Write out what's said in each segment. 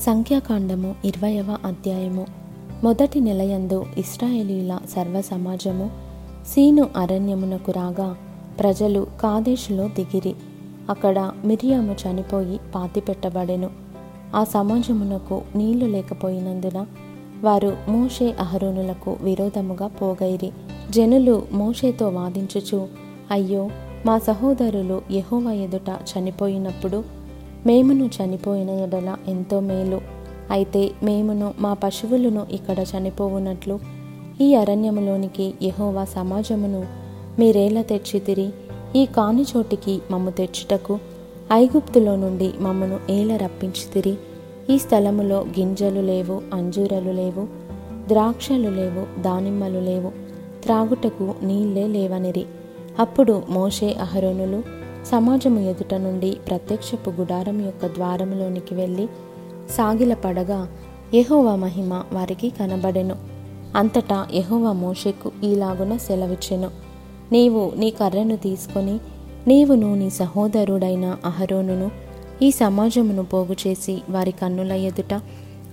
సంఖ్యాకాండము ఇరవయవ అధ్యాయము. మొదటి నెలయందు ఇస్రాయేలీల సర్వ సమాజము సీను అరణ్యమునకు రాగా ప్రజలు కాదేశులో దిగిరి. అక్కడ మిరియాము చనిపోయి పాతిపెట్టబడెను ఆ సమాజమునకు నీళ్ళు లేకపోయినందున వారు మోషే అహరోనులకు విరోధముగా పోగైరి. జనులు మోషేతో వాదించుచు అయ్యో మా సహోదరులు యహోవ ఎదుట చనిపోయినప్పుడు మేమును చనిపోయిన ఎడల ఎంతో మేలు. అయితే మేమును మా పశువులను ఇక్కడ చనిపోవునట్లు ఈ అరణ్యములోనికి యహోవా సమాజమును మీరేలా తెచ్చితిరి ఈ కాని చోటికి మమ్ము తెచ్చుటకు ఐగుప్తులో నుండి మమ్మను ఏల రప్పించితిరి ఈ స్థలములో గింజలు లేవు అంజూరలు లేవు ద్రాక్షలు లేవు దానిమ్మలు లేవు త్రాగుటకు నీళ్ళే లేవనిరి. అప్పుడు మోషే అహరోనులు సమాజము ఎదుట నుండి ప్రత్యక్షపు గుడారం యొక్క ద్వారములోనికి వెళ్ళి సాగిల పడగా యెహోవా మహిమ వారికి కనబడెను. అంతటా యెహోవా మోషకు ఈలాగున సెలవిచ్చెను. నీవు నీ కర్రను తీసుకొని నీవును నీ సహోదరుడైన అహరోనును ఈ సమాజమును పోగు చేసి వారి కన్నుల ఎదుట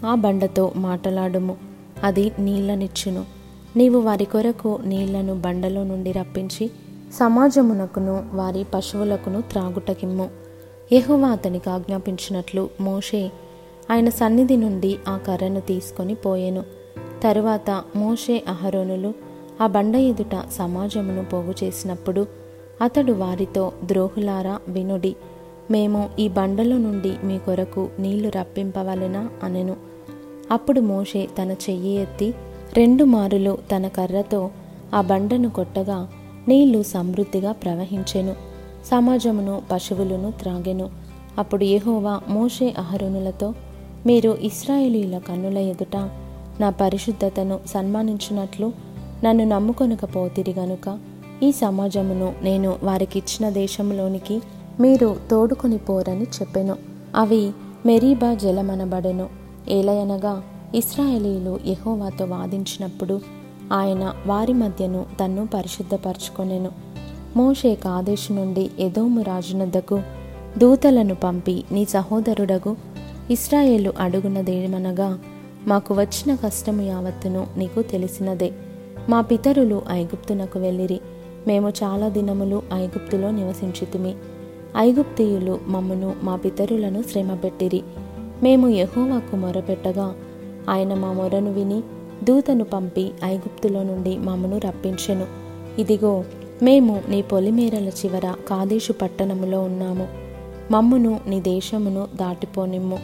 ఆ బండతో మాటలాడుము. అది నీళ్ళనిచ్చును. నీవు వారి కొరకు నీళ్ళను బండలో నుండి రప్పించి సమాజమునకును వారి పశువులకును త్రాగుటకిమ్ము. యహువా అతనికి ఆజ్ఞాపించినట్లు మోషే ఆయన సన్నిధి నుండి ఆ కర్రను తీసుకొని పోయెను. తరువాత మోషే అహరోనులు ఆ బండ ఎదుట సమాజమును పోగు చేసినప్పుడు అతడు వారితో ద్రోహులారా వినుడి మేము ఈ బండలో నుండి మీ కొరకు నీళ్ళు రప్పింపవలెనా అనెను. అప్పుడు మోషే తన చెయ్యి ఎత్తి రెండు మారులు తన కర్రతో ఆ బండను కొట్టగా నీళ్ళు సమృద్ధిగా ప్రవహించెను. సమాజమును పశువులను త్రాగెను. అప్పుడు యహోవా మోషే అహరునులతో మీరు ఇస్రాయేలీల కన్నుల ఎదుట నా పరిశుద్ధతను సన్మానించినట్లు నన్ను నమ్ముకొనకపోతిరి గనుక ఈ సమాజమును నేను వారికిచ్చిన దేశంలోనికి మీరు తోడుకొని పోరని చెప్పెను. అవి మెరీబా జలమనబడెను. ఏలయనగా ఇస్రాయేలీలు యహోవాతో వాదించినప్పుడు ఆయన వారి మధ్యను తన్ను పరిశుద్ధపరచుకొనెను. మోషే కాదేశు నుండి ఎదోము రాజునద్దకు దూతలను పంపి నీ సహోదరుడగు ఇస్రాయేలు అడుగునదేమనగా మాకు వచ్చిన కష్టము యావత్తును నీకు తెలిసినదే. మా పితరులు ఐగుప్తునకు వెళ్ళిరి. మేము చాలా దినములు ఐగుప్తులో నివసించితిమి. ఐగుప్తీయులు మమ్మను మా పితరులను శ్రమపెట్టిరి. మేము యహోవాకు మొరపెట్టగా ఆయన మా మొరను విని దూతను పంపి ఐగుప్తులో నుండి మమ్మను రప్పించెను. ఇదిగో మేము నీ పొలిమేరల చివర కాదేశు పట్టణములో ఉన్నాము. మమ్మును నీ దేశమును దాటిపోనిమ్ము.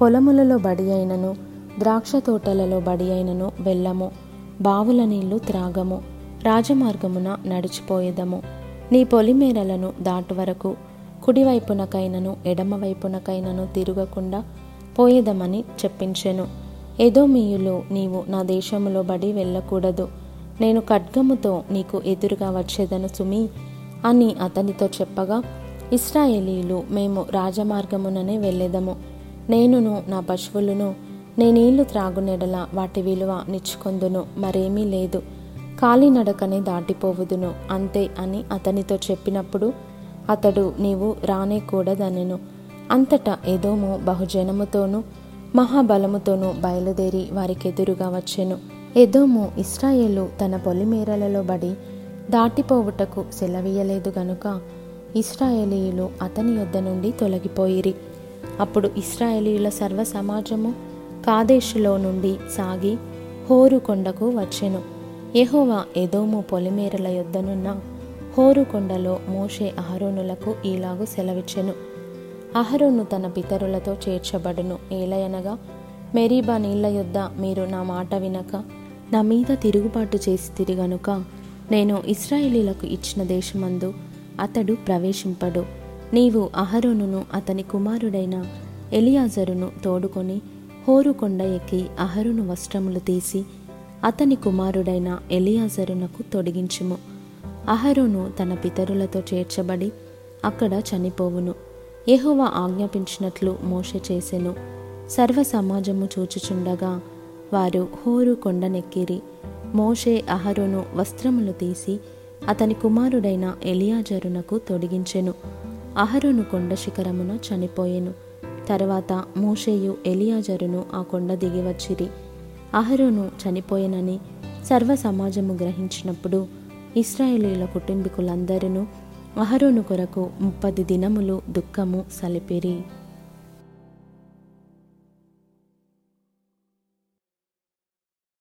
పొలములలో బడి అయినను ద్రాక్ష తోటలలో బడి అయినను వెళ్ళము. బావుల నీళ్ళు త్రాగము. రాజమార్గమున నడిచిపోయేదము. నీ పొలిమేరలను దాటు వరకు కుడివైపునకైనను ఎడమవైపునకైనను తిరగకుండా పోయేదమని చెప్పించెను. ఎదోమీయులు నీవు నా దేశములో బడి వెళ్ళకూడదు. నేను ఖడ్గముతో నీకు ఎదురుగా వచ్చేదను సుమి అని అతనితో చెప్పగా ఇస్రాయేలీలు మేము రాజమార్గముననే వెళ్ళేదము. నేనును నా పశువులను నేనీళ్ళు త్రాగునెడల వాటి విలువ నిచ్చుకొందును మరేమీ లేదు. కాలినడకనే దాటిపోవుదును అంతే అని అతనితో చెప్పినప్పుడు అతడు నీవు రానేకూడదనెను. అంతటా ఏదోమో బహుజనముతోనూ మహాబలముతోనూ బయలుదేరి వారికెదురుగా వచ్చెను. ఎదోము ఇస్రాయేలు తన పొలిమేరలలో బడి దాటిపోవుటకు సెలవీయలేదు గనుక ఇస్రాయేలీయులు అతని యొద్ద నుండి తొలగిపోయిరి. అప్పుడు ఇస్రాయేలీయుల సర్వ సమాజము కాదేశులో నుండి సాగి హోరు కొండకు వచ్చెను. యహోవా ఎదోము పొలిమేరల యొద్దనున్న హోరు కొండలో మోషే అహరోనులకు ఈలాగు సెలవిచ్చెను. అహరోను తన పితరులతో చేర్చబడును. ఏలయనగా మెరీబా నీళ్ళ యొద్ద మీరు నా మాట వినక నా మీద తిరుగుబాటు చేసి తిరిగనుక నేను ఇస్రాయేలీలకు ఇచ్చిన దేశమందు అతడు ప్రవేశింపడు. నీవు అహరోనును అతని కుమారుడైన ఎలియాజరును తోడుకొని హోరుకొండ ఎక్కి అహరును వస్త్రములు తీసి అతని కుమారుడైన ఎలియాజరునకు తొడిగించుము. అహరోను తన పితరులతో చేర్చబడి అక్కడ చనిపోవును. యెహోవా ఆజ్ఞాపించినట్లు మోషే చేసెను. సర్వ సమాజము చూచుచుండగా వారు హోరు కొండనెక్కిరి. మోషే అహరోను వస్త్రములు తీసి అతని కుమారుడైన ఎలియాజరునకు తొడిగించెను. అహరోను కొండ శిఖరమున చనిపోయెను. తర్వాత మోషేయు ఎలియాజరును ఆ కొండ దిగి వచ్చిరి. అహరోను చనిపోయినని సర్వ సమాజము గ్రహించినప్పుడు ఇస్రాయేలీల కుటుంబీకులందరూ అహరోను కొరకు ముప్పది దినములు దుఃఖము సలిపిరి.